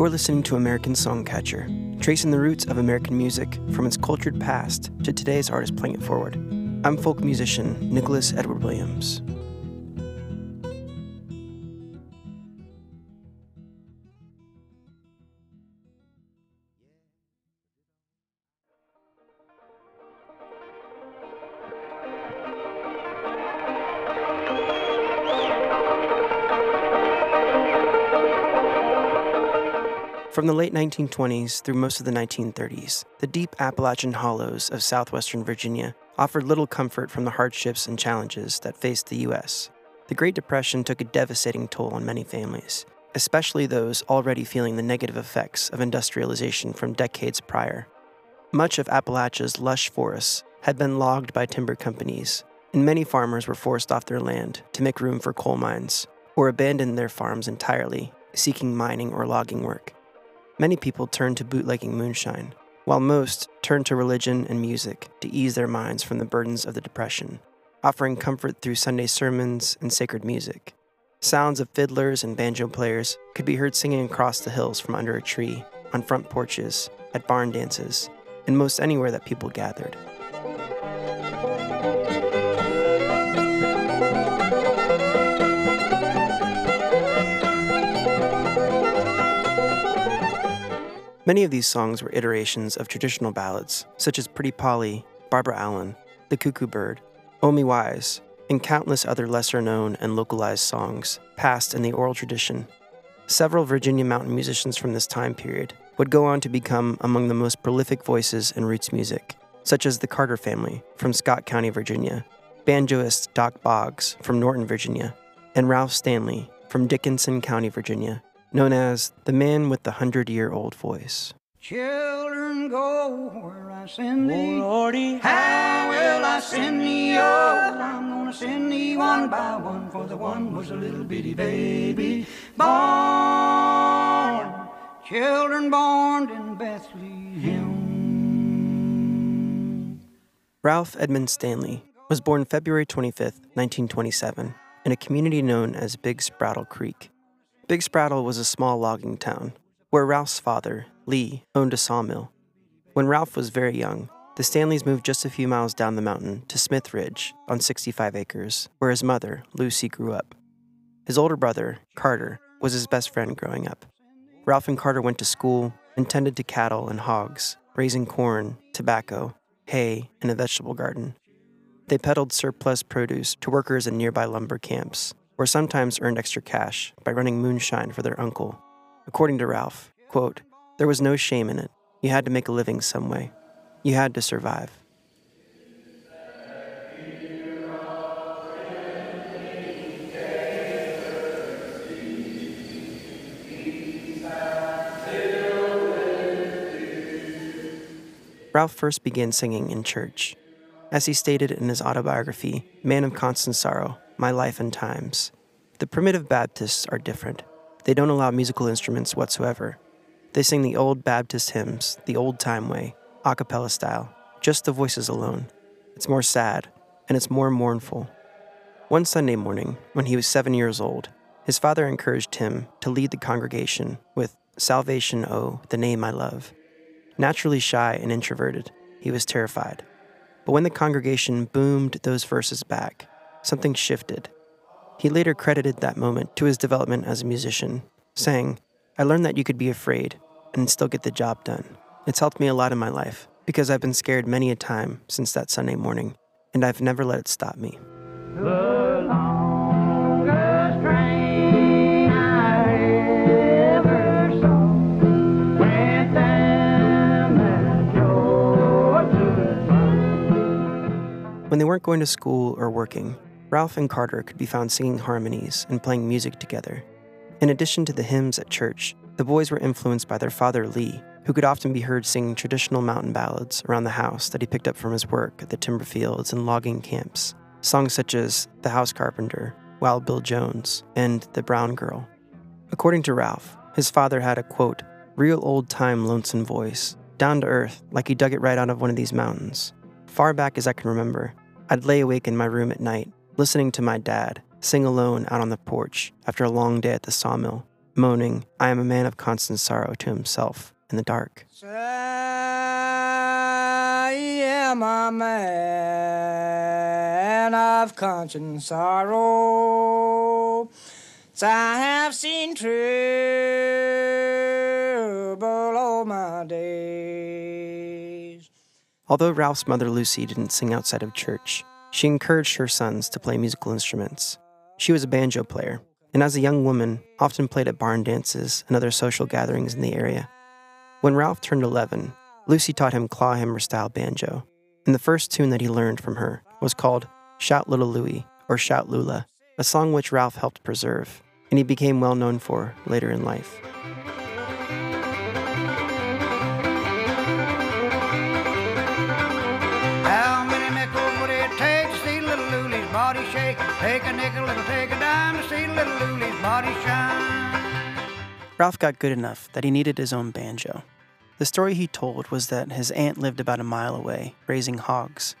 You're listening to American Songcatcher, tracing the roots of American music from its cultured past to today's artists playing it forward. I'm folk musician Nicholas Edward Williams. From the late 1920s through most of the 1930s, the deep Appalachian hollows of southwestern Virginia offered little comfort from the hardships and challenges that faced the U.S. The Great Depression took a devastating toll on many families, especially those already feeling the negative effects of industrialization from decades prior. Much of Appalachia's lush forests had been logged by timber companies, and many farmers were forced off their land to make room for coal mines or abandoned their farms entirely, seeking mining or logging work. Many people turned to bootlegging moonshine, while most turned to religion and music to ease their minds from the burdens of the Depression, offering comfort through Sunday sermons and sacred music. Sounds of fiddlers and banjo players could be heard singing across the hills from under a tree, on front porches, at barn dances, and most anywhere that people gathered. Many of these songs were iterations of traditional ballads, such as Pretty Polly, Barbara Allen, The Cuckoo Bird, Oh Me Wise, and countless other lesser known and localized songs passed in the oral tradition. Several Virginia mountain musicians from this time period would go on to become among the most prolific voices in roots music, such as the Carter family from Scott County, Virginia, banjoist Dock Boggs from Norton, Virginia, and Ralph Stanley from Dickenson County, Virginia known as the man with the hundred year old voice. Children go where I send thee. Oh, Lordy, how will I send thee? Oh, I'm gonna send thee one by one, for the one was a little bitty baby born. Children born in Bethlehem. Ralph Edmund Stanley was born February 25, 1927, in a community known as Big Spraddle Creek Big Spraddle was a small logging town where Ralph's father, Lee, owned a sawmill. When Ralph was very young, the Stanleys moved just a few miles down the mountain to Smith Ridge on 65 acres, where his mother, Lucy, grew up. His older brother, Carter, was his best friend growing up. Ralph and Carter went to school and tended to cattle and hogs, raising corn, tobacco, hay, and a vegetable garden. They peddled surplus produce to workers in nearby lumber camps or sometimes earned extra cash by running moonshine for their uncle. According to Ralph, quote, there was no shame in it. You had to make a living some way. You had to survive. Ralph first began singing in church. As he stated in his autobiography, Man of Constant Sorrow, my Life and Times. The primitive Baptists are different. They don't allow musical instruments whatsoever. They sing the old Baptist hymns, the old time way, a cappella style, just the voices alone. It's more sad, and it's more mournful. One Sunday morning, when he was seven years old, his father encouraged him to lead the congregation with Salvation, O, the name I love. Naturally shy and introverted, he was terrified. But when the congregation boomed those verses back, something shifted. He later credited that moment to his development as a musician, saying, I learned that you could be afraid and still get the job done. It's helped me a lot in my life because I've been scared many a time since that Sunday morning, and I've never let it stop me. When they weren't going to school or working, Ralph and Carter could be found singing harmonies and playing music together. In addition to the hymns at church, the boys were influenced by their father Lee, who could often be heard singing traditional mountain ballads around the house that he picked up from his work at the timber fields and logging camps. Songs such as The House Carpenter, Wild Bill Jones, and The Brown Girl. According to Ralph, his father had a quote, real old time lonesome voice, down to earth, like he dug it right out of one of these mountains. Far back as I can remember, I'd lay awake in my room at night listening to my dad sing alone out on the porch after a long day at the sawmill, moaning, I am a man of constant sorrow to himself in the dark. I am a man of constant sorrow. I have seen trouble all my days. Although Ralph's mother Lucy didn't sing outside of church, she encouraged her sons to play musical instruments. She was a banjo player, and as a young woman, often played at barn dances and other social gatherings in the area. When Ralph turned 11, Lucy taught him clawhammer style banjo, and the first tune that he learned from her was called Shout Little Lulie or Shout Lula, a song which Ralph helped preserve and he became well known for later in life. Body shake? Take a nickel, it'll take a dime to see little body shine. Ralph got good enough that he needed his own banjo. The story he told was that his aunt lived about a mile away, raising hogs.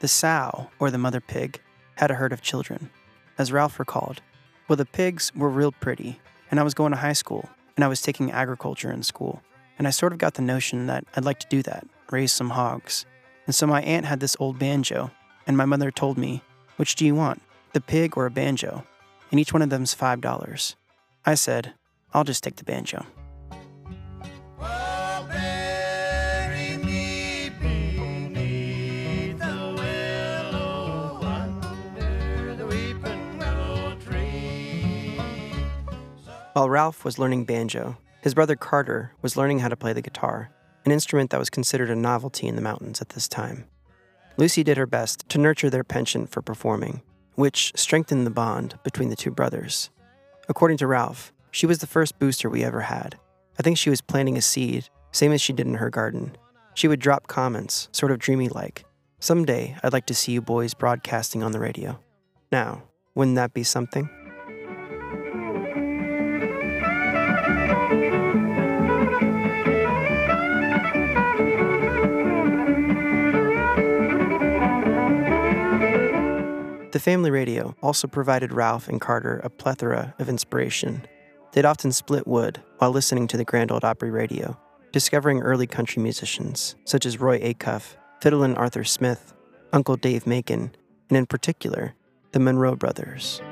The sow, or the mother pig, had a herd of children. As Ralph recalled, well, the pigs were real pretty, and I was going to high school, and I was taking agriculture in school, and I sort of got the notion that I'd like to do that, raise some hogs. And so my aunt had this old banjo, and my mother told me, Which do you want, the pig or a banjo? And each one of them's $5. I said, I'll just take the banjo. While Ralph was learning banjo, his brother Carter was learning how to play the guitar, an instrument that was considered a novelty in the mountains at this time. Lucy did her best to nurture their penchant for performing, which strengthened the bond between the two brothers. According to Ralph, she was the first booster we ever had. I think she was planting a seed, same as she did in her garden. She would drop comments, sort of dreamy like. Someday, I'd like to see you boys broadcasting on the radio. Now, wouldn't that be something? The family radio also provided Ralph and Carter a plethora of inspiration. They'd often split wood while listening to the Grand Ole Opry radio, discovering early country musicians such as Roy Acuff, Fiddlin' Arthur Smith, Uncle Dave Macon, and in particular, the Monroe brothers.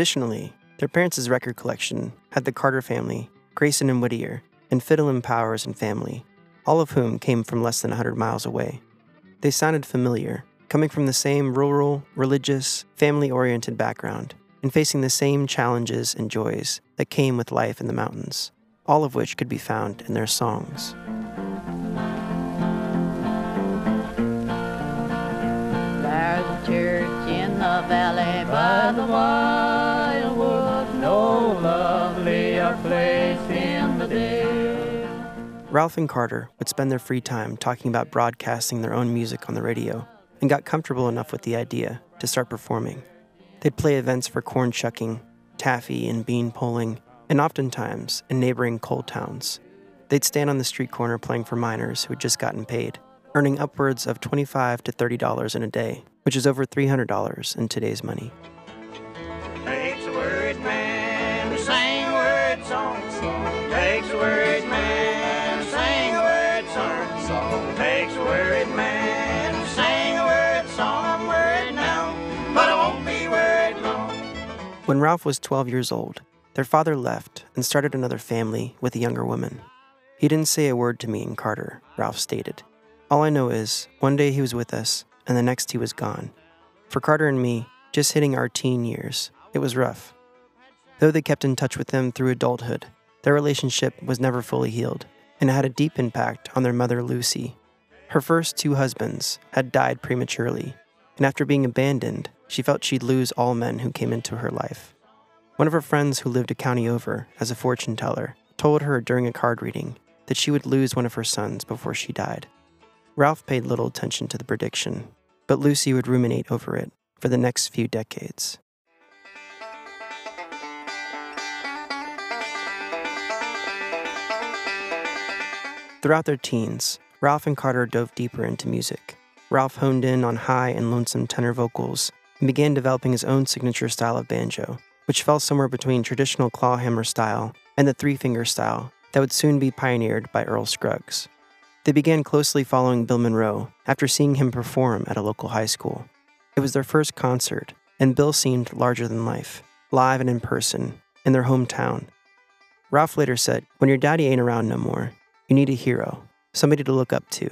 Additionally, their parents' record collection had the Carter family, Grayson and Whitter, and Fiddlin' Powers and family, all of whom came from less than 100 miles away. They sounded familiar, coming from the same rural, religious, family oriented background, and facing the same challenges and joys that came with life in the mountains, all of which could be found in their songs. There's a church in the valley by the wildwood, Ralph and Carter would spend their free time talking about broadcasting their own music on the radio and got comfortable enough with the idea to start performing. They'd play events for corn shucking, taffy, and bean pulling, and oftentimes in neighboring coal towns. They'd stand on the street corner playing for miners who had just gotten paid, earning upwards of 25 to $30 in a day which is over $300 in today's money. Takes a word man. Takes a word man When Ralph was 12 years old, their father left and started another family with a younger woman. He didn't say a word to me and Carter, Ralph stated. All I know is, one day he was with us and the next he was gone. For Carter and me, just hitting our teen years, it was rough. Though they kept in touch with them through adulthood, their relationship was never fully healed and had a deep impact on their mother, Lucy. Her first two husbands had died prematurely, and after being abandoned, she felt she'd lose all men who came into her life. One of her friends who lived a county over as a fortune teller told her during a card reading that she would lose one of her sons before she died. Ralph paid little attention to the prediction, but Lucy would ruminate over it for the next few decades. Throughout their teens, Ralph and Carter dove deeper into music. Ralph honed in on high and lonesome tenor vocals and began developing his own signature style of banjo, which fell somewhere between traditional clawhammer style and the three finger style that would soon be pioneered by Earl Scruggs. They began closely following Bill Monroe after seeing him perform at a local high school. It was their first concert, and Bill seemed larger than life, live and in person, in their hometown. Ralph later said, When your daddy ain't around no more, you need a hero, somebody to look up to.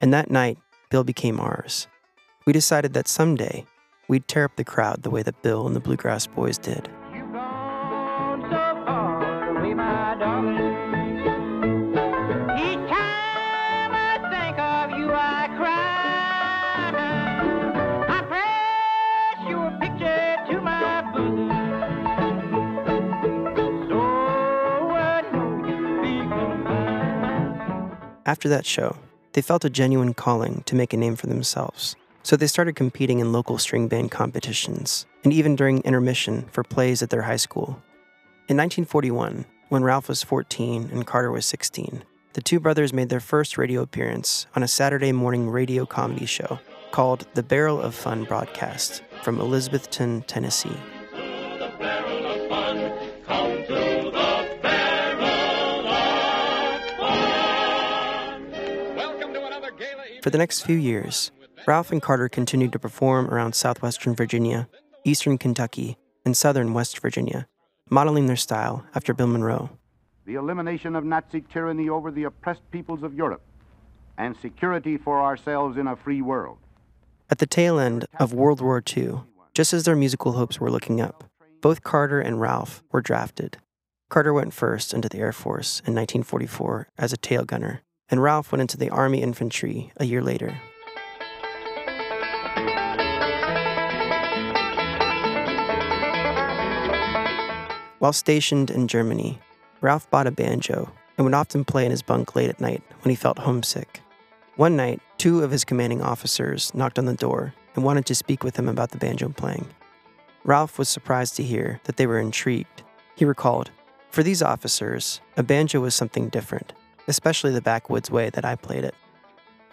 And that night, Bill became ours. We decided that someday we'd tear up the crowd the way that Bill and the Bluegrass Boys did. After that show, they felt a genuine calling to make a name for themselves. So they started competing in local string band competitions, and even during intermission for plays at their high school. In 1941, when Ralph was 14 and Carter was 16, the two brothers made their first radio appearance on a Saturday morning radio comedy show called The Barrel of Fun Broadcast from Elizabethton, Tennessee. For the next few years, Ralph and Carter continued to perform around southwestern Virginia, eastern Kentucky, and southern West Virginia, modeling their style after Bill Monroe. The elimination of Nazi tyranny over the oppressed peoples of Europe, and security for ourselves in a free world. At the tail end of World War II, just as their musical hopes were looking up, both Carter and Ralph were drafted. Carter went first into the Air Force in 1944 as a tail gunner, and Ralph went into the Army Infantry a year later. While stationed in Germany, Ralph bought a banjo and would often play in his bunk late at night when he felt homesick. One night, two of his commanding officers knocked on the door and wanted to speak with him about the banjo playing. Ralph was surprised to hear that they were intrigued. He recalled, For these officers, a banjo was something different especially the backwoods way that I played it.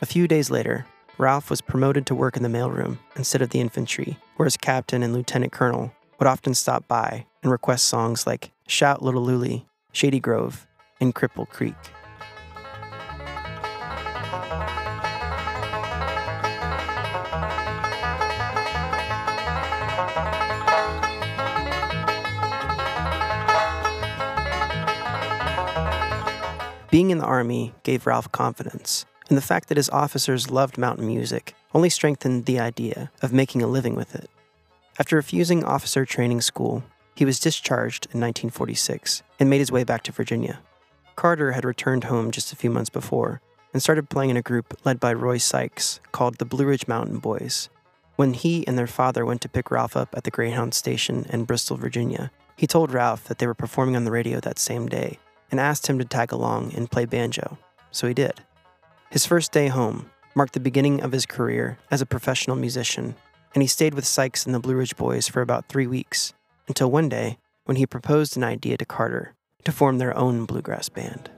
A few days later, Ralph was promoted to work in the mailroom instead of the infantry, where his captain and lieutenant colonel would often stop by and request songs like Shout Little Lulie, Shady Grove, and Cripple Creek. Being in the Army gave Ralph confidence, and the fact that his officers loved mountain music only strengthened the idea of making a living with it. After refusing officer training school, he was discharged in 1946 and made his way back to Virginia. Carter had returned home just a few months before and started playing in a group led by Roy Sykes called the Blue Ridge Mountain Boys. When he and their father went to pick Ralph up at the Greyhound station in Bristol, Virginia, he told Ralph that they were performing on the radio that same day and asked him to tag along and play banjo, so he did. His first day home marked the beginning of his career as a professional musician, and he stayed with Sykes and the Blue Ridge Boys for about three weeks, until one day when he proposed an idea to Carter to form their own bluegrass band.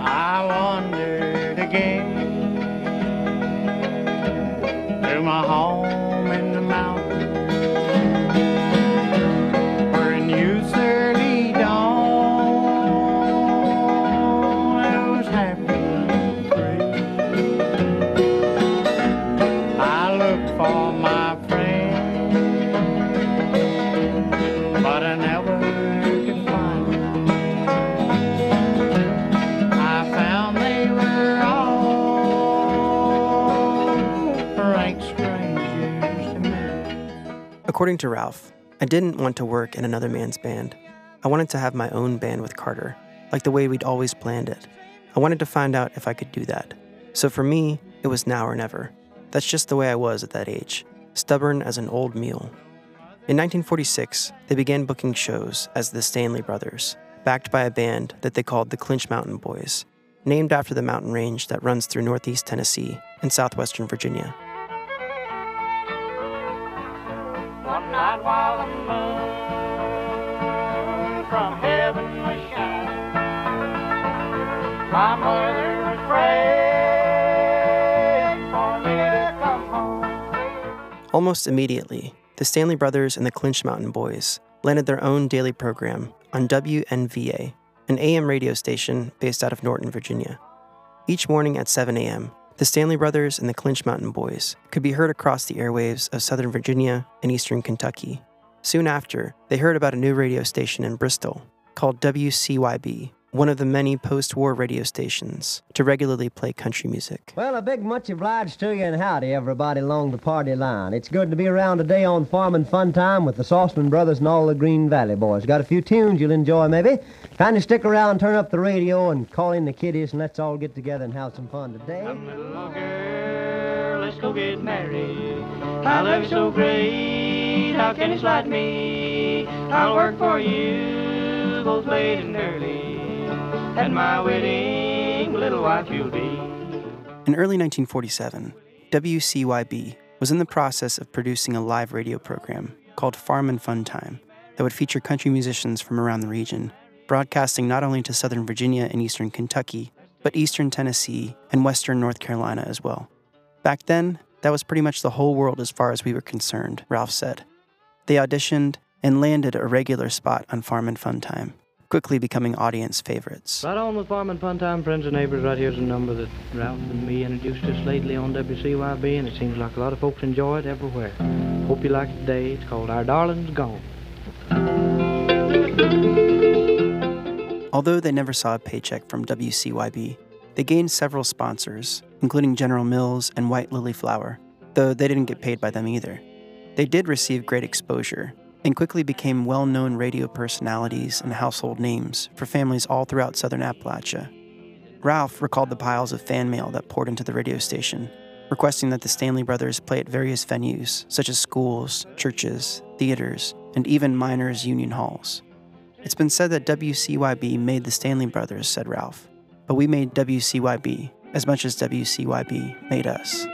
I wandered again to my home According to Ralph, I didn't want to work in another man's band. I wanted to have my own band with Carter, like the way we'd always planned it. I wanted to find out if I could do that. So for me, it was now or never. That's just the way I was at that age, stubborn as an old mule. In 1946, they began booking shows as the Stanley Brothers, backed by a band that they called the Clinch Mountain Boys, named after the mountain range that runs through northeast Tennessee and southwestern Virginia. while the moon from heaven was shining. My mother was praying for me to come home. Almost immediately, the Stanley Brothers and the Clinch Mountain Boys landed their own daily program on WNVA, an AM radio station based out of Norton, Virginia. Each morning at 7 a.m., the Stanley Brothers and the Clinch Mountain Boys could be heard across the airwaves of southern Virginia and eastern Kentucky. Soon after, they heard about a new radio station in Bristol called WCYB, one of the many post war radio stations to regularly play country music. Well, a big much obliged to you and howdy, everybody along the party line. It's good to be around today on Farm and Fun Time with the Sauceman Brothers and all the Green Valley boys. Got a few tunes you'll enjoy, maybe. Kind of stick around, turn up the radio, and call in the kiddies, and let's all get together and have some fun today. Come, little girl, let's go get married. I love you so great, how can you slight me? I'll work for you, both late and early. My little wife you'll be. In early 1947, WCYB was in the process of producing a live radio program called Farm and Fun Time that would feature country musicians from around the region, broadcasting not only to southern Virginia and eastern Kentucky, but eastern Tennessee and western North Carolina as well. Back then, that was pretty much the whole world as far as we were concerned, Ralph said. They auditioned and landed a regular spot on Farm and Fun Time quickly becoming audience favorites. Right on with Farm Fun Time, friends and neighbors. Right here's a number that Ralph and me introduced us lately on WCYB, and it seems like a lot of folks enjoy it everywhere. Hope you like it today. It's called Our Darling's Gone. Although they never saw a paycheck from WCYB, they gained several sponsors, including General Mills and White Lily Flour, though they didn't get paid by them either. They did receive great exposure, and quickly became well known radio personalities and household names for families all throughout southern Appalachia. Ralph recalled the piles of fan mail that poured into the radio station, requesting that the Stanley brothers play at various venues, such as schools, churches, theaters, and even miners' union halls. It's been said that WCYB made the Stanley brothers, said Ralph, but we made WCYB as much as WCYB made us.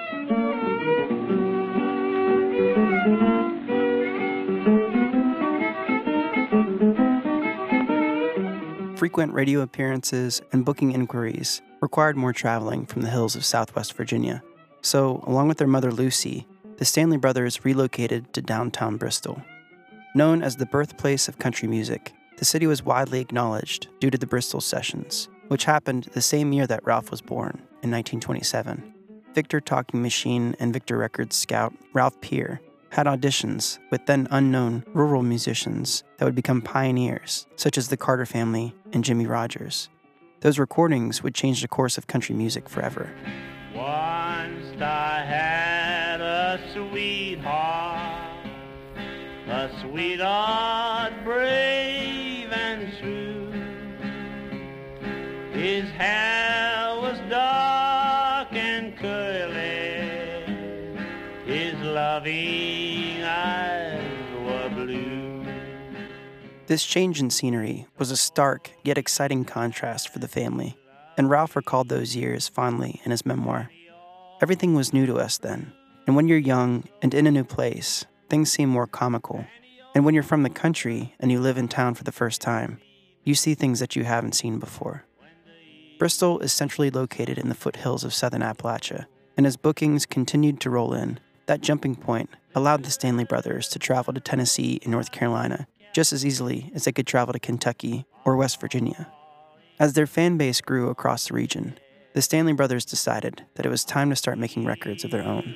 Frequent radio appearances and booking inquiries required more traveling from the hills of southwest Virginia. So, along with their mother Lucy, the Stanley brothers relocated to downtown Bristol. Known as the birthplace of country music, the city was widely acknowledged due to the Bristol Sessions, which happened the same year that Ralph was born, in 1927. Victor Talking Machine and Victor Records scout Ralph Peer had auditions with then unknown rural musicians that would become pioneers, such as the Carter family and Jimmie Rodgers. Those recordings would change the course of country music forever. Once I had a sweetheart, a sweetheart This change in scenery was a stark yet exciting contrast for the family, and Ralph recalled those years fondly in his memoir. Everything was new to us then, and when you're young and in a new place, things seem more comical. And when you're from the country and you live in town for the first time, you see things that you haven't seen before. Bristol is centrally located in the foothills of southern Appalachia, and as bookings continued to roll in, that jumping point allowed the Stanley brothers to travel to Tennessee and North Carolina just as easily as they could travel to Kentucky or West Virginia. As their fan base grew across the region, the Stanley brothers decided that it was time to start making records of their own.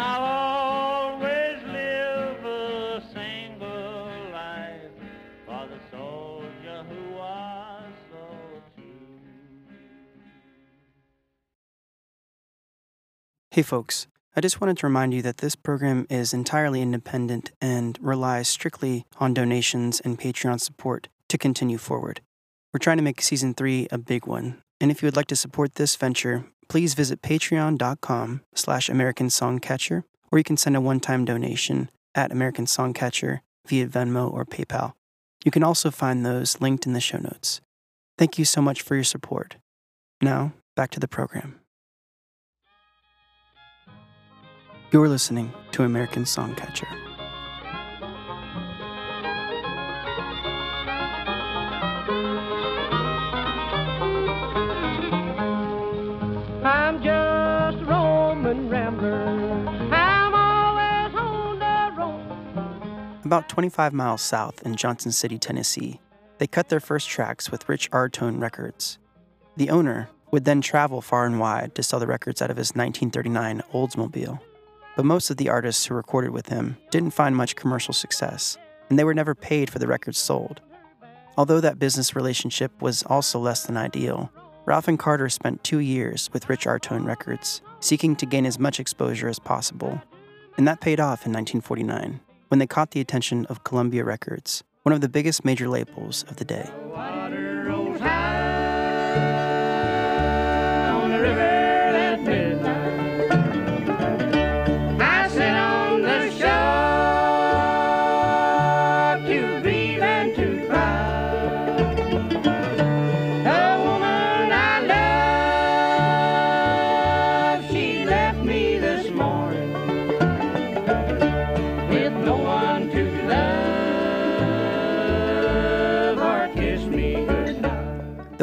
I'll Hey folks, I just wanted to remind you that this program is entirely independent and relies strictly on donations and Patreon support to continue forward. We're trying to make season 3 a big one, and if you would like to support this venture, please visit patreon.com slash or you can send a one-time donation at American Songcatcher via Venmo or PayPal. You can also find those linked in the show notes. Thank you so much for your support. Now, back to the program. You're listening to American Songcatcher. I'm just a Roman rambler. I'm always on the road. About 25 miles south in Johnson City, Tennessee, they cut their first tracks with Rich-R-Tone Records. The owner would then travel far and wide to sell the records out of his 1939 Oldsmobile. But most of the artists who recorded with him didn't find much commercial success, and they were never paid for the records sold. Although that business relationship was also less than ideal, Ralph and Carter spent two years with Rich-R-Tone Records, seeking to gain as much exposure as possible. And that paid off in 1949 when they caught the attention of Columbia Records, one of the biggest major labels of the day.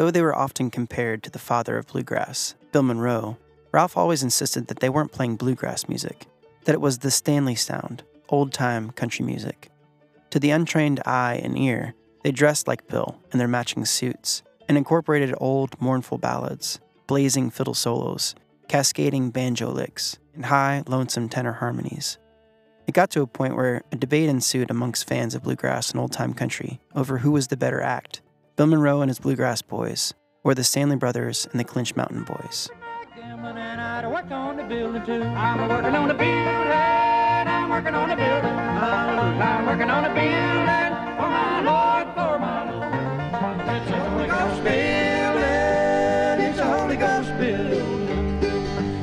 Though they were often compared to the father of bluegrass, Bill Monroe, Ralph always insisted that they weren't playing bluegrass music, that it was the Stanley sound, old time country music. To the untrained eye and ear, they dressed like Bill in their matching suits and incorporated old, mournful ballads, blazing fiddle solos, cascading banjo licks, and high, lonesome tenor harmonies. It got to a point where a debate ensued amongst fans of bluegrass and old time country over who was the better act Bill Monroe and his Bluegrass Boys, or the Stanley Brothers and the Clinch Mountain Boys.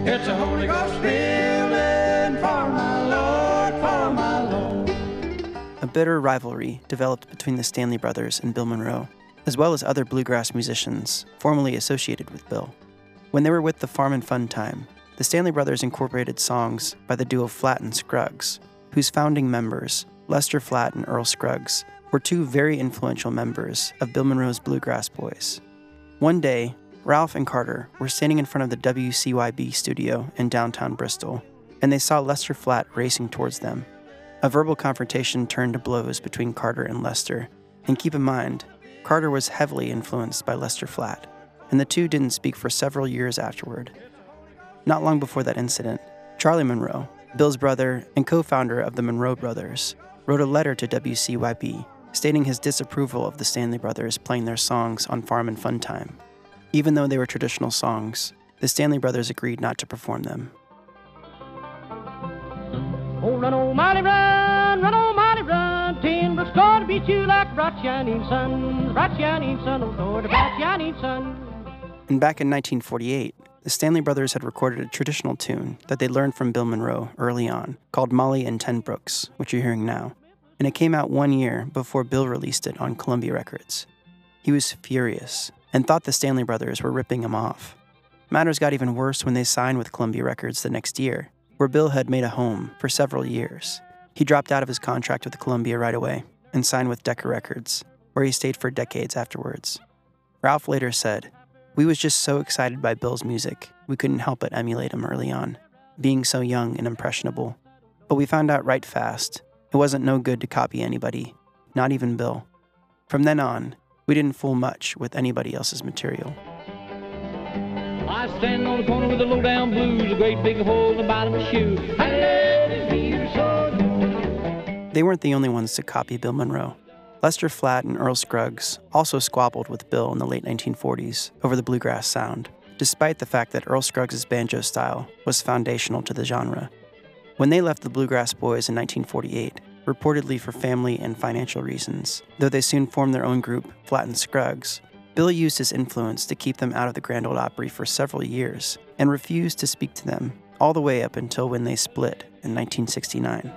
It's Holy Ghost for my Lord, for my Lord. A bitter rivalry developed between the Stanley Brothers and Bill Monroe, as well as other bluegrass musicians formerly associated with Bill. When they were with the Farm and Fun Time, the Stanley Brothers incorporated songs by the duo Flatt and Scruggs, whose founding members, Lester Flatt and Earl Scruggs, were two very influential members of Bill Monroe's Bluegrass Boys. One day, Ralph and Carter were standing in front of the WCYB studio in downtown Bristol, and they saw Lester Flatt racing towards them. A verbal confrontation turned to blows between Carter and Lester, and keep in mind, Carter was heavily influenced by Lester Flatt, and the two didn't speak for several years afterward. Not long before that incident, Charlie Monroe, Bill's brother and co founder of the Monroe Brothers, wrote a letter to WCYB stating his disapproval of the Stanley Brothers playing their songs on Farm and Fun Time. Even though they were traditional songs, the Stanley Brothers agreed not to perform them. Oh, run, oh, mighty run, run, oh, gonna beat you like oh Lord. And back in 1948, the Stanley Brothers had recorded a traditional tune that they learned from Bill Monroe early on called Molly and Ten Brooks, which you're hearing now. And it came out one year before Bill released it on Columbia Records. He was furious and thought the Stanley Brothers were ripping him off. Matters got even worse when they signed with Columbia Records the next year, where Bill had made a home for several years. He dropped out of his contract with Columbia right away and signed with Decca Records, where he stayed for decades afterwards. Ralph later said, We was just so excited by Bill's music, we couldn't help but emulate him early on, being so young and impressionable. But we found out right fast it wasn't no good to copy anybody, not even Bill. From then on, we didn't fool much with anybody else's material. I on the corner with low down blues, a great big hole in the bottom of my shoe. I They weren't the only ones to copy Bill Monroe. Lester Flatt and Earl Scruggs also squabbled with Bill in the late 1940s over the bluegrass sound, despite the fact that Earl Scruggs' banjo style was foundational to the genre. When they left the Bluegrass Boys in 1948, reportedly for family and financial reasons, though they soon formed their own group, Flatt and Scruggs, Bill used his influence to keep them out of the Grand Ole Opry for several years and refused to speak to them all the way up until when they split in 1969.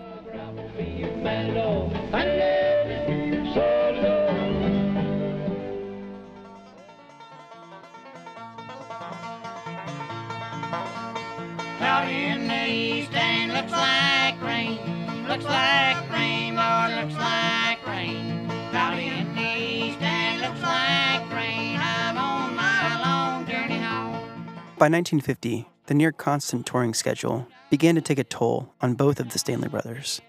Looks like rain, Lord, looks like rain. Cloudy east and looks like rain. I'm on my long journey home. By 1950, the near constant touring schedule began to take a toll on both of the Stanley brothers.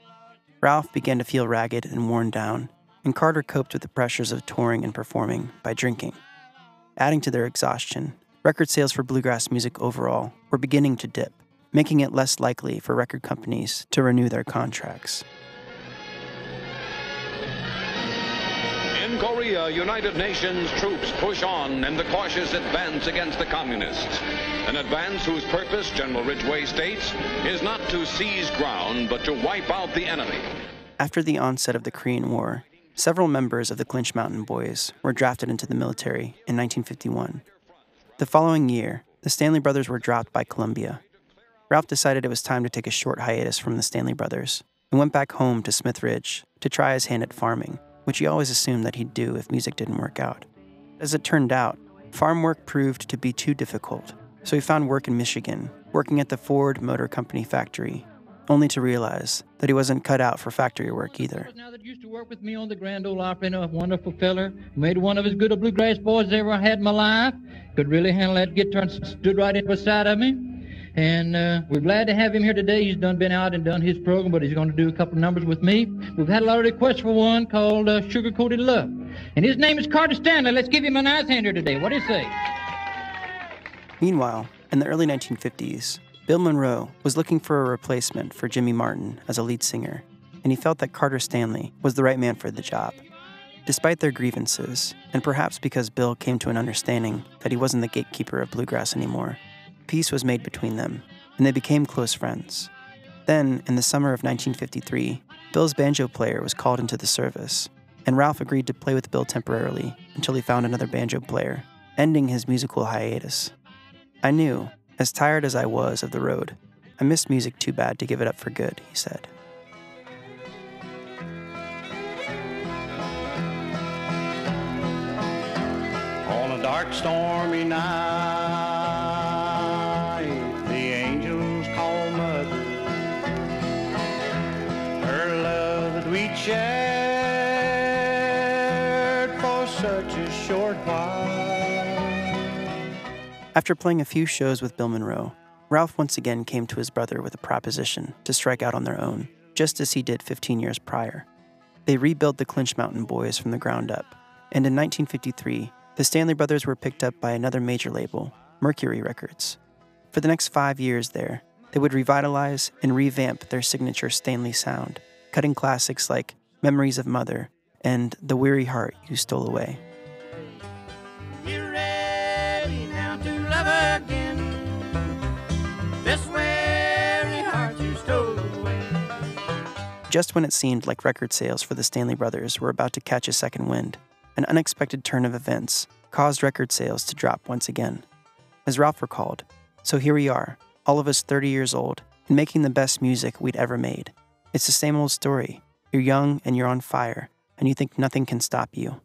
Ralph began to feel ragged and worn down, and Carter coped with the pressures of touring and performing by drinking. Adding to their exhaustion, record sales for bluegrass music overall were beginning to dip, making it less likely for record companies to renew their contracts. In Korea, United Nations troops push on in the cautious advance against the communists. An advance whose purpose, General Ridgway states, is not to seize ground, but to wipe out the enemy. After the onset of the Korean War, several members of the Clinch Mountain Boys were drafted into the military in 1951. The following year, the Stanley Brothers were dropped by Columbia. Ralph decided it was time to take a short hiatus from the Stanley Brothers and went back home to Smith Ridge to try his hand at farming which he always assumed that he'd do if music didn't work out. As it turned out, farm work proved to be too difficult, so he found work in Michigan, working at the Ford Motor Company factory, only to realize that he wasn't cut out for factory work either. Now that used to work with me on the Grand Ole Opry, a wonderful feller, made one of as good a bluegrass boys ever I had in my life. Could really handle that guitar and stood right in beside of me. And uh, we're glad to have him here today. He's done been out and done his program, but he's going to do a couple of numbers with me. We've had a lot of requests for one called uh, Sugar Coated Love. And his name is Carter Stanley. Let's give him a nice hand here today. What do you say? Meanwhile, in the early 1950s, Bill Monroe was looking for a replacement for Jimmy Martin as a lead singer, and he felt that Carter Stanley was the right man for the job. Despite their grievances, and perhaps because Bill came to an understanding that he wasn't the gatekeeper of bluegrass anymore, peace was made between them, and they became close friends. Then, in the summer of 1953, Bill's banjo player was called into the service, and Ralph agreed to play with Bill temporarily until he found another banjo player, ending his musical hiatus. I knew, as tired as I was of the road, I missed music too bad to give it up for good, he said. On a dark, stormy night. After playing a few shows with Bill Monroe, Ralph once again came to his brother with a proposition to strike out on their own, just as he did 15 years prior. They rebuilt the Clinch Mountain Boys from the ground up, and in 1953, the Stanley Brothers were picked up by another major label, Mercury Records. For the next five years there, they would revitalize and revamp their signature Stanley sound, cutting classics like Memories of Mother, and The Weary Heart You Stole Away. Just when it seemed like record sales for the Stanley Brothers were about to catch a second wind, an unexpected turn of events caused record sales to drop once again. As Ralph recalled, so here we are, all of us 30 years old, and making the best music we'd ever made. It's the same old story. You're young and you're on fire, and you think nothing can stop you.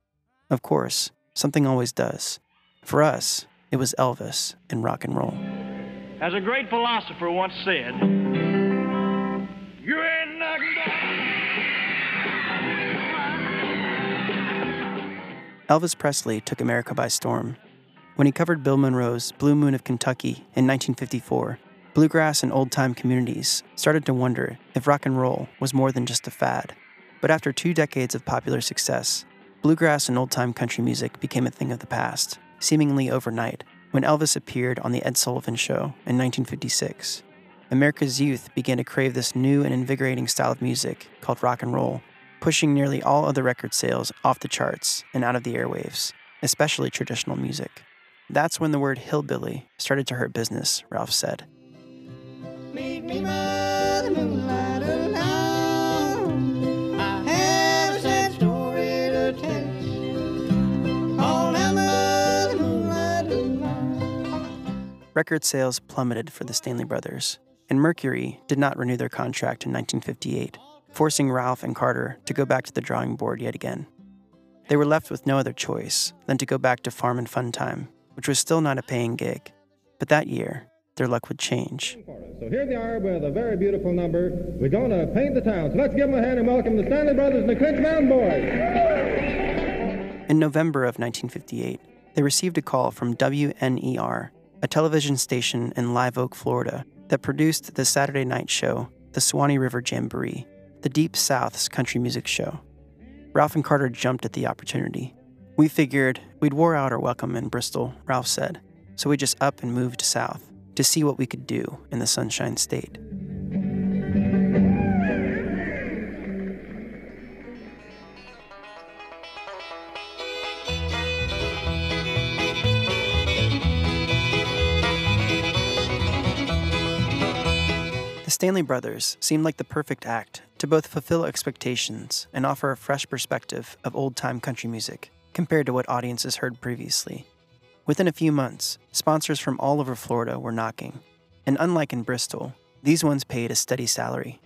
Of course, something always does. For us, it was Elvis and rock and roll. As a great philosopher once said, Elvis Presley took America by storm. When he covered Bill Monroe's Blue Moon of Kentucky in 1954, bluegrass and old time communities started to wonder if rock and roll was more than just a fad. But after two decades of popular success, bluegrass and old time country music became a thing of the past, seemingly overnight, when Elvis appeared on The Ed Sullivan Show in 1956. America's youth began to crave this new and invigorating style of music called rock and roll, pushing nearly all other record sales off the charts and out of the airwaves, especially traditional music. That's when the word hillbilly started to hurt business, Ralph said. Meet me by the moonlight alone. I have a sad story to tell. the moonlight alone. Record sales plummeted for the Stanley Brothers, and Mercury did not renew their contract in 1958, forcing Ralph and Carter to go back to the drawing board yet again. They were left with no other choice than to go back to Farm and Fun Time, which was still not a paying gig. But that year, their luck would change. So here they are with a very beautiful number. We're going to paint the town. So let's give them a hand and welcome the Stanley Brothers and the Clinch Mountain Boys. In November of 1958, they received a call from WNER, a television station in Live Oak, Florida, that produced the Saturday night show, the Suwannee River Jamboree. The Deep South's country music show. Ralph and Carter jumped at the opportunity. We figured we'd wore out our welcome in Bristol, Ralph said, so we just up and moved south to see what we could do in the Sunshine State. The Stanley Brothers seemed like the perfect act to both fulfill expectations and offer a fresh perspective of old time country music compared to what audiences heard previously. Within a few months, sponsors from all over Florida were knocking, and unlike in Bristol, these ones paid a steady salary.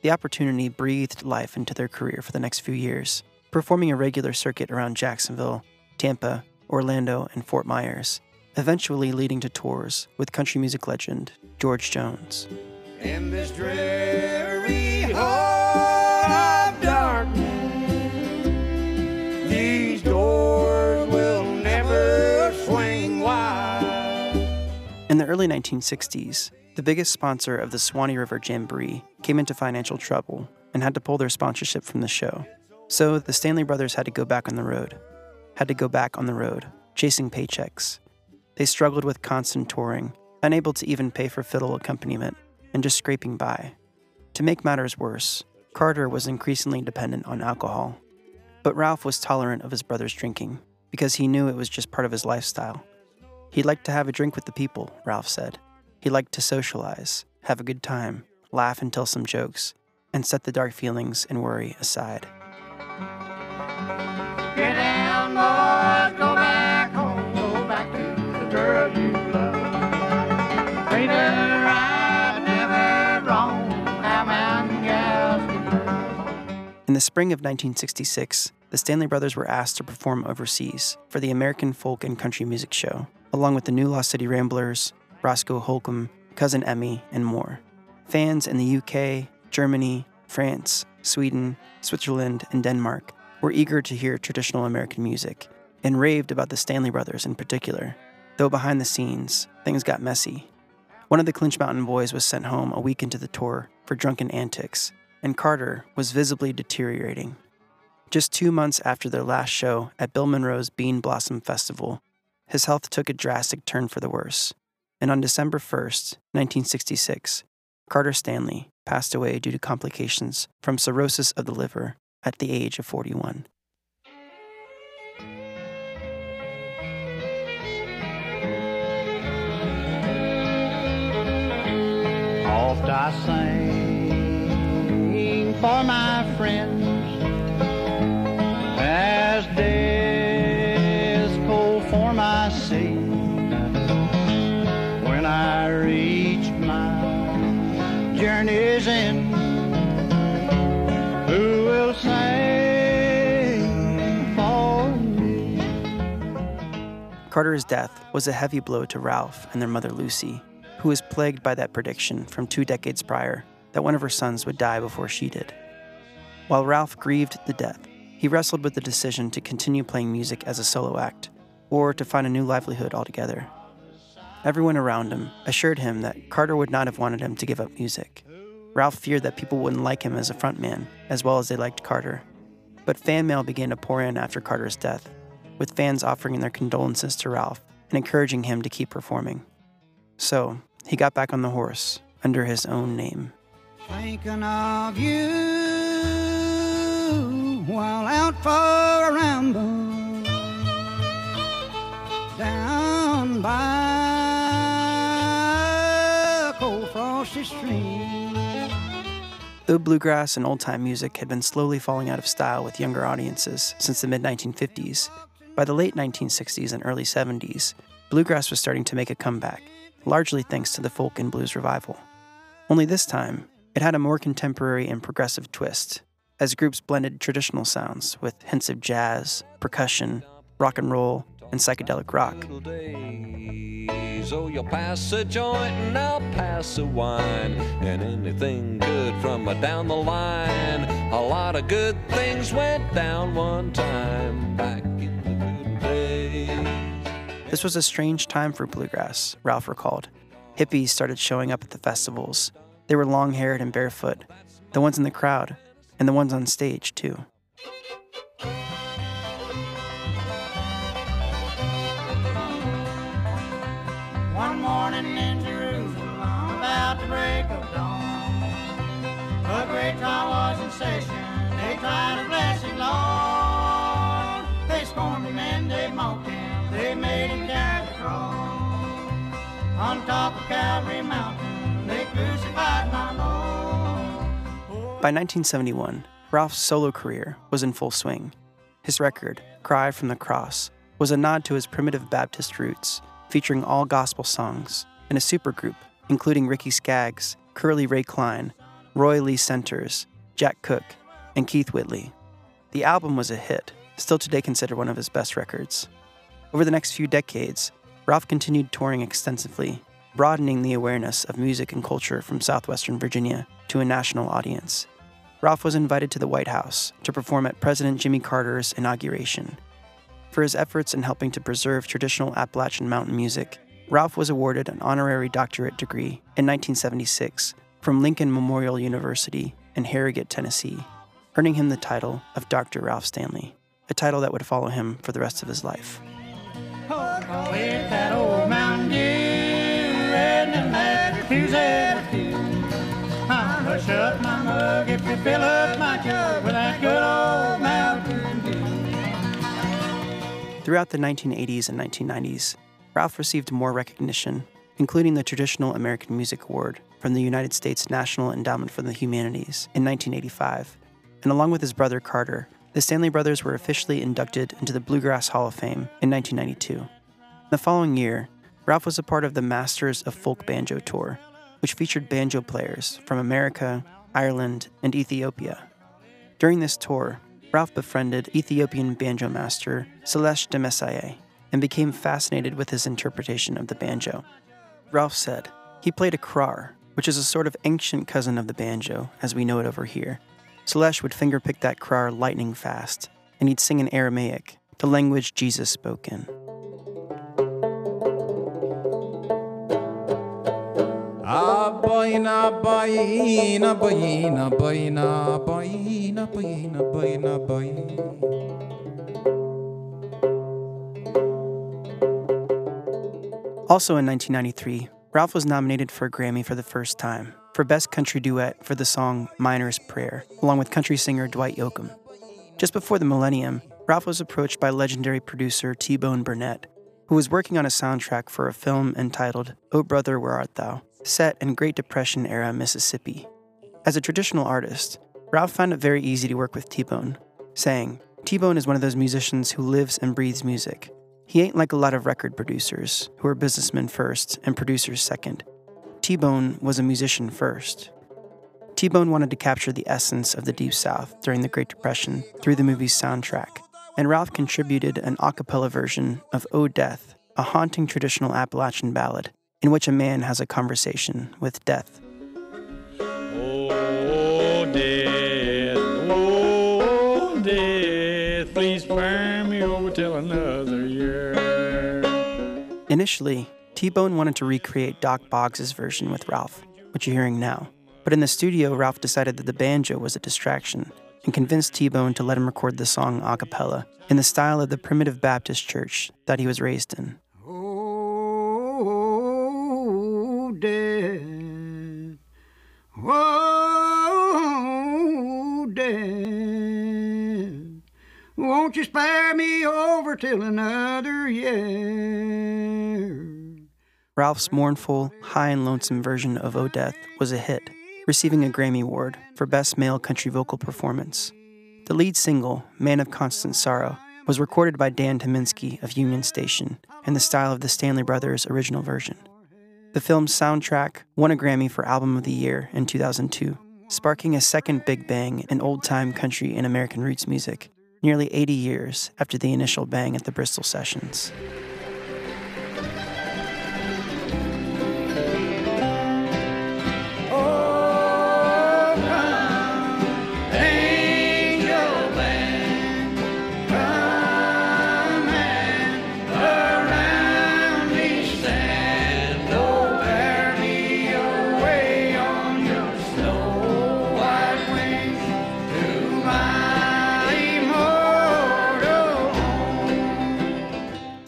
The opportunity breathed life into their career for the next few years, performing a regular circuit around Jacksonville, Tampa, Orlando, and Fort Myers, eventually leading to tours with country music legend George Jones. In the early 1960s, the biggest sponsor of the Suwannee River Jamboree came into financial trouble and had to pull their sponsorship from the show. So the Stanley brothers had to go back on the road. Had to go back on the road, chasing paychecks. They struggled with constant touring, unable to even pay for fiddle accompaniment, and just scraping by. To make matters worse, Carter was increasingly dependent on alcohol. But Ralph was tolerant of his brother's drinking because he knew it was just part of his lifestyle. He liked to have a drink with the people, Ralph said. He liked to socialize, have a good time, laugh and tell some jokes, and set the dark feelings and worry aside. Get down, boys, go back home, go back to the girl you love. Treat her right, never wrong, how mountain gals. In the spring of 1966, the Stanley Brothers were asked to perform overseas for the American Folk and Country Music Show, along with the New Lost City Ramblers, Roscoe Holcomb, Cousin Emmy, and more. Fans in the UK, Germany, France, Sweden, Switzerland, and Denmark were eager to hear traditional American music and raved about the Stanley Brothers in particular. Though behind the scenes, things got messy. One of the Clinch Mountain boys was sent home a week into the tour for drunken antics, and Carter was visibly deteriorating. Just two months after their last show at Bill Monroe's Bean Blossom Festival, his health took a drastic turn for the worse, and on December 1st, 1966, Carter Stanley passed away due to complications from cirrhosis of the liver at the age of 41. Oft I sing for my friends Carter's death was a heavy blow to Ralph and their mother Lucy, who was plagued by that prediction from two decades prior that one of her sons would die before she did. While Ralph grieved the death, he wrestled with the decision to continue playing music as a solo act or to find a new livelihood altogether. Everyone around him assured him that Carter would not have wanted him to give up music. Ralph feared that people wouldn't like him as a frontman as well as they liked Carter. But fan mail began to pour in after Carter's death, with fans offering their condolences to Ralph and encouraging him to keep performing. So, he got back on the horse under his own name. Thinking of you while out for a ramble down by cold frosty stream. Though bluegrass and old time music had been slowly falling out of style with younger audiences since the mid 1950s, by the late 1960s and early 70s, bluegrass was starting to make a comeback, largely thanks to the folk and blues revival. Only this time, it had a more contemporary and progressive twist, as groups blended traditional sounds with hints of jazz, percussion, rock and roll, and psychedelic rock. So oh, you'll pass a joint and I'll pass a wine. And anything good from down the line. A lot of good things went down one time back This was a strange time for bluegrass, Ralph recalled. Hippies started showing up at the festivals. They were long haired and barefoot. The ones in the crowd, and the ones on stage, too. One morning in Jerusalem, about the break of dawn, a great was in session. They tried a blessed Lord. They scorned him and they mocked him. They made him carry the cross. On top of Calvary Mountain, they crucified my Lord. By 1971, Ralph's solo career was in full swing. His record, Cry from the Cross, was a nod to his primitive Baptist roots, featuring all gospel songs and a supergroup including Ricky Skaggs, Curly Ray Cline, Roy Lee Centers, Jack Cook, and Keith Whitley. The album was a hit, still today considered one of his best records. Over the next few decades, Ralph continued touring extensively, broadening the awareness of music and culture from southwestern Virginia to a national audience. Ralph was invited to the White House to perform at President Jimmy Carter's inauguration. For his efforts in helping to preserve traditional Appalachian mountain music, Ralph was awarded an honorary doctorate degree in 1976 from Lincoln Memorial University in Harrogate, Tennessee, earning him the title of Dr. Ralph Stanley, a title that would follow him for the rest of his life. Throughout the 1980s and 1990s, Ralph received more recognition, including the Traditional American Music Award from the United States National Endowment for the Humanities in 1985. And along with his brother Carter, the Stanley brothers were officially inducted into the Bluegrass Hall of Fame in 1992. The following year, Ralph was a part of the Masters of Folk Banjo Tour, which featured banjo players from America, Ireland, and Ethiopia. During this tour, Ralph befriended Ethiopian banjo master Seleshe Damessae and became fascinated with his interpretation of the banjo. Ralph said he played a krar, which is a sort of ancient cousin of the banjo as we know it over here. Celeste would fingerpick that krar lightning fast, and he'd sing in Aramaic, the language Jesus spoke in. Also in 1993, Ralph was nominated for a Grammy for the first time for Best Country Duet for the song Miner's Prayer, along with country singer Dwight Yoakam. Just before the millennium, Ralph was approached by legendary producer T Bone Burnett, who was working on a soundtrack for a film entitled Oh Brother, Where Art Thou, set in Great Depression era Mississippi. As a traditional artist, Ralph found it very easy to work with T Bone, saying, T Bone is one of those musicians who lives and breathes music. He ain't like a lot of record producers, who are businessmen first and producers second. T Bone was a musician first. T Bone wanted to capture the essence of the Deep South during the Great Depression through the movie's soundtrack, and Ralph contributed an a cappella version of Oh Death, a haunting traditional Appalachian ballad in which a man has a conversation with death. Oh, death, oh, death, please spare me over till another year. Initially, T Bone wanted to recreate Dock Boggs' version with Ralph, which you're hearing now. But in the studio, Ralph decided that the banjo was a distraction and convinced T Bone to let him record the song a cappella in the style of the primitive Baptist church that he was raised in. Oh, death. Won't you spare me over till another year? Ralph's mournful, high and lonesome version of O Death was a hit, receiving a Grammy Award for Best Male Country Vocal Performance. The lead single, Man of Constant Sorrow, was recorded by Dan Tyminski of Union Station in the style of the Stanley Brothers' original version. The film's soundtrack won a Grammy for Album of the Year in 2002, sparking a second big bang in old time country and American roots music, nearly 80 years after the initial bang at the Bristol Sessions.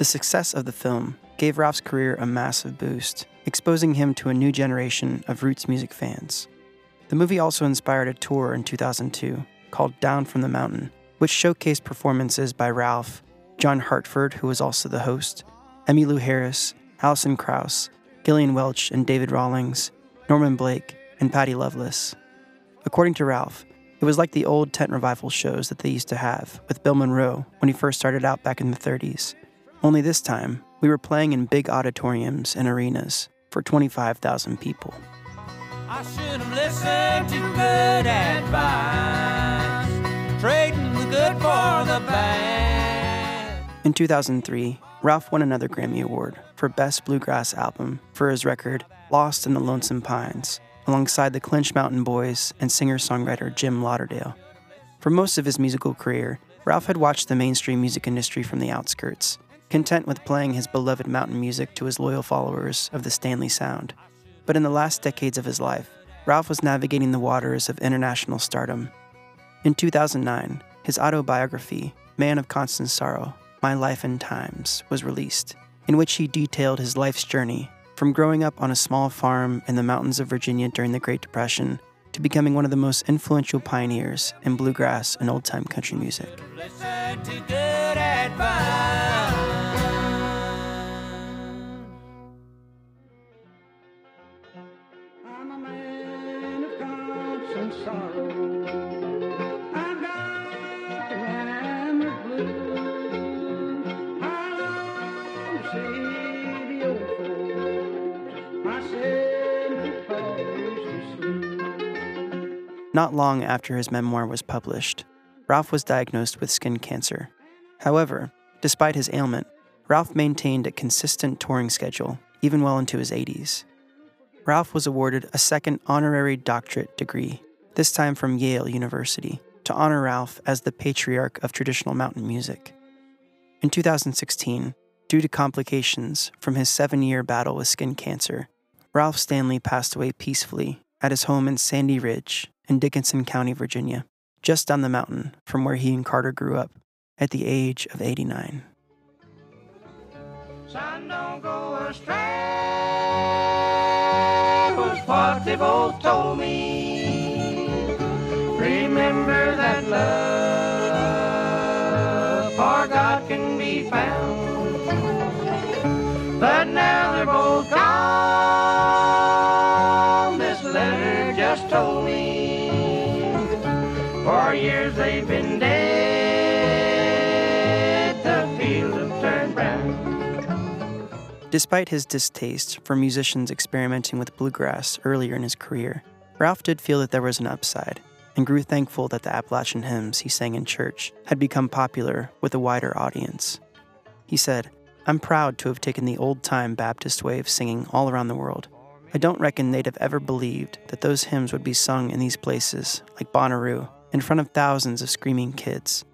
The success of the film gave Ralph's career a massive boost, exposing him to a new generation of roots music fans. The movie also inspired a tour in 2002 called Down from the Mountain, which showcased performances by Ralph, John Hartford, who was also the host, Emmylou Harris, Alison Krauss, Gillian Welch and David Rawlings, Norman Blake, and Patty Loveless. According to Ralph, it was like the old tent revival shows that they used to have with Bill Monroe when he first started out back in the 30s. Only this time, we were playing in big auditoriums and arenas for 25,000 people. I should have listened to good advice, trading the good for the bad. In 2003, Ralph won another Grammy Award for Best Bluegrass Album for his record Lost in the Lonesome Pines, alongside the Clinch Mountain Boys and singer songwriter Jim Lauderdale. For most of his musical career, Ralph had watched the mainstream music industry from the outskirts, content with playing his beloved mountain music to his loyal followers of the Stanley Sound. But in the last decades of his life, Ralph was navigating the waters of international stardom. In 2009, his autobiography, Man of Constant Sorrow My Life and Times, was released, in which he detailed his life's journey from growing up on a small farm in the mountains of Virginia during the Great Depression to becoming one of the most influential pioneers in bluegrass and old time country music. Not long after his memoir was published, Ralph was diagnosed with skin cancer. However, despite his ailment, Ralph maintained a consistent touring schedule even well into his 80s. Ralph was awarded a second honorary doctorate degree, this time from Yale University, to honor Ralph as the patriarch of traditional mountain music. In 2016, due to complications from his seven year battle with skin cancer, Ralph Stanley passed away peacefully at his home in Sandy Ridge in Dickenson County, Virginia, just down the mountain from where he and Carter grew up, at the age of 89. Son, don't go astray. What told me. Remember that love for God can be found. But now they're both gone. This letter just told me. For years they've been dead. The fields have turned brown. Despite his distaste for musicians experimenting with bluegrass earlier in his career, Ralph did feel that there was an upside and grew thankful that the Appalachian hymns he sang in church had become popular with a wider audience. He said, I'm proud to have taken the old time Baptist way of singing all around the world. I don't reckon they'd have ever believed that those hymns would be sung in these places, like Bonnaroo, in front of thousands of screaming kids.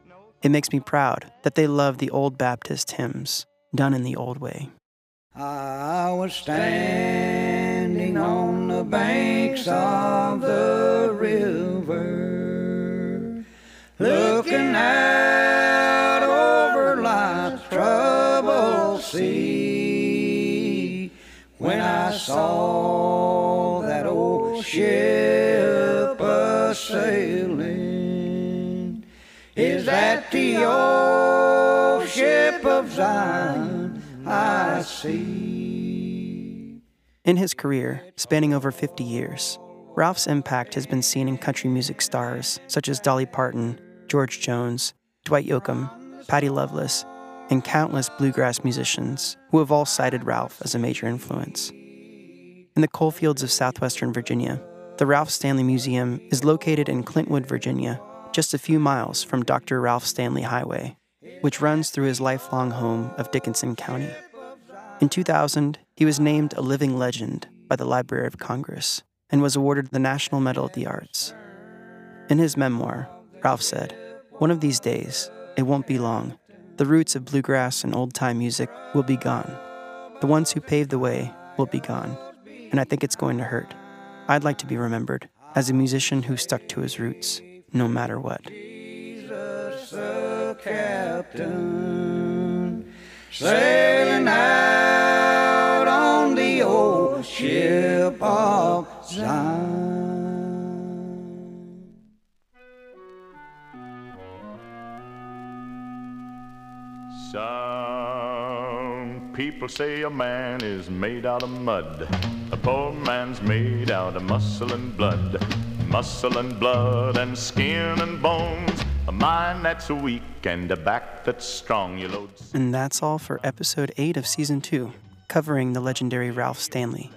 It makes me proud that they love the old Baptist hymns, done in the old way. I was standing on the banks of the river, looking out over life's troubled sea, when I saw that old ship a sailing. Is that the old ship of Zion? I see. In his career, spanning over 50 years, Ralph's impact has been seen in country music stars such as Dolly Parton, George Jones, Dwight Yoakam, Patty Loveless, and countless bluegrass musicians who have all cited Ralph as a major influence. In the coalfields of southwestern Virginia, the Ralph Stanley Museum is located in Clintwood, Virginia, just a few miles from Dr. Ralph Stanley Highway, which runs through his lifelong home of Dickenson County. In 2000, he was named a living legend by the Library of Congress and was awarded the National Medal of the Arts. In his memoir, Ralph said, One of these days, it won't be long, the roots of bluegrass and old time music will be gone. The ones who paved the way will be gone, and I think it's going to hurt. I'd like to be remembered as a musician who stuck to his roots, no matter what. Jesus, the captain, said talk Zion. Some people say a man is made out of mud. A poor man's made out of muscle and blood. Muscle and blood and skin and bones. A mind that's weak and a back that's strong. You load. And that's all for episode 8 of season 2, covering the legendary Ralph Stanley.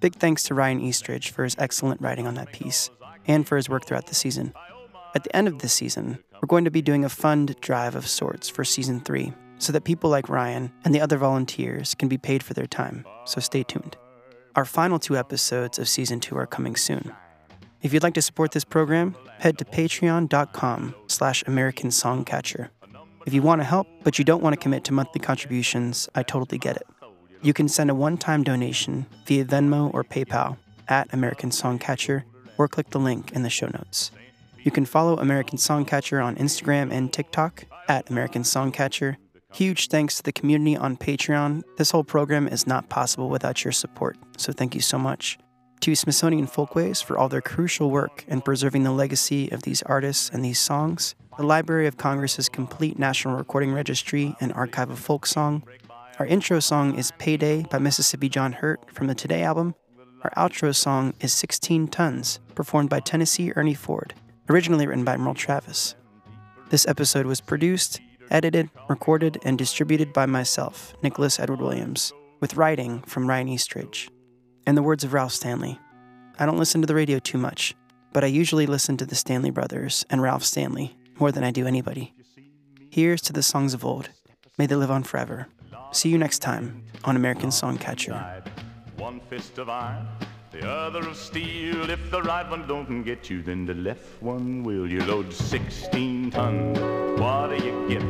Big thanks to Ryan Eastridge for his excellent writing on that piece and for his work throughout the season. At the end of this season, we're going to be doing a fund drive of sorts for season 3 so that people like Ryan and the other volunteers can be paid for their time, so stay tuned. Our final two episodes of season 2 are coming soon. If you'd like to support this program, head to patreon.com slash American Songcatcher. If you want to help, but you don't want to commit to monthly contributions, I totally get it. You can send a one-time donation via Venmo or PayPal at American Songcatcher or click the link in the show notes. You can follow American Songcatcher on Instagram and TikTok at American Songcatcher. Huge thanks to the community on Patreon. This whole program is not possible without your support, so thank you so much. To Smithsonian Folkways for all their crucial work in preserving the legacy of these artists and these songs, the Library of Congress's complete National Recording Registry and Archive of Folk Song. Our intro song is Payday by Mississippi John Hurt from the Today album. Our outro song is 16 Tons, performed by Tennessee Ernie Ford, originally written by Merle Travis. This episode was produced, edited, recorded, and distributed by myself, Nicholas Edward Williams, with writing from Ryan Eastridge. In the words of Ralph Stanley, I don't listen to the radio too much, but I usually listen to the Stanley Brothers and Ralph Stanley more than I do anybody. Here's to the songs of old. May they live on forever. See you next time on American Songcatcher. One fist of iron, the other of steel. If the right one don't get you, then the left one will. You load 16 tons. What do you get?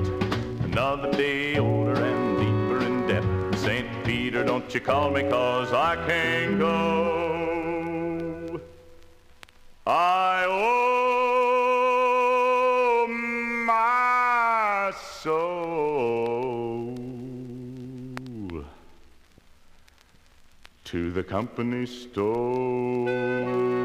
Another day older and deeper in debt. St. Peter, don't you call me, cause I can't go. I owe to the company store.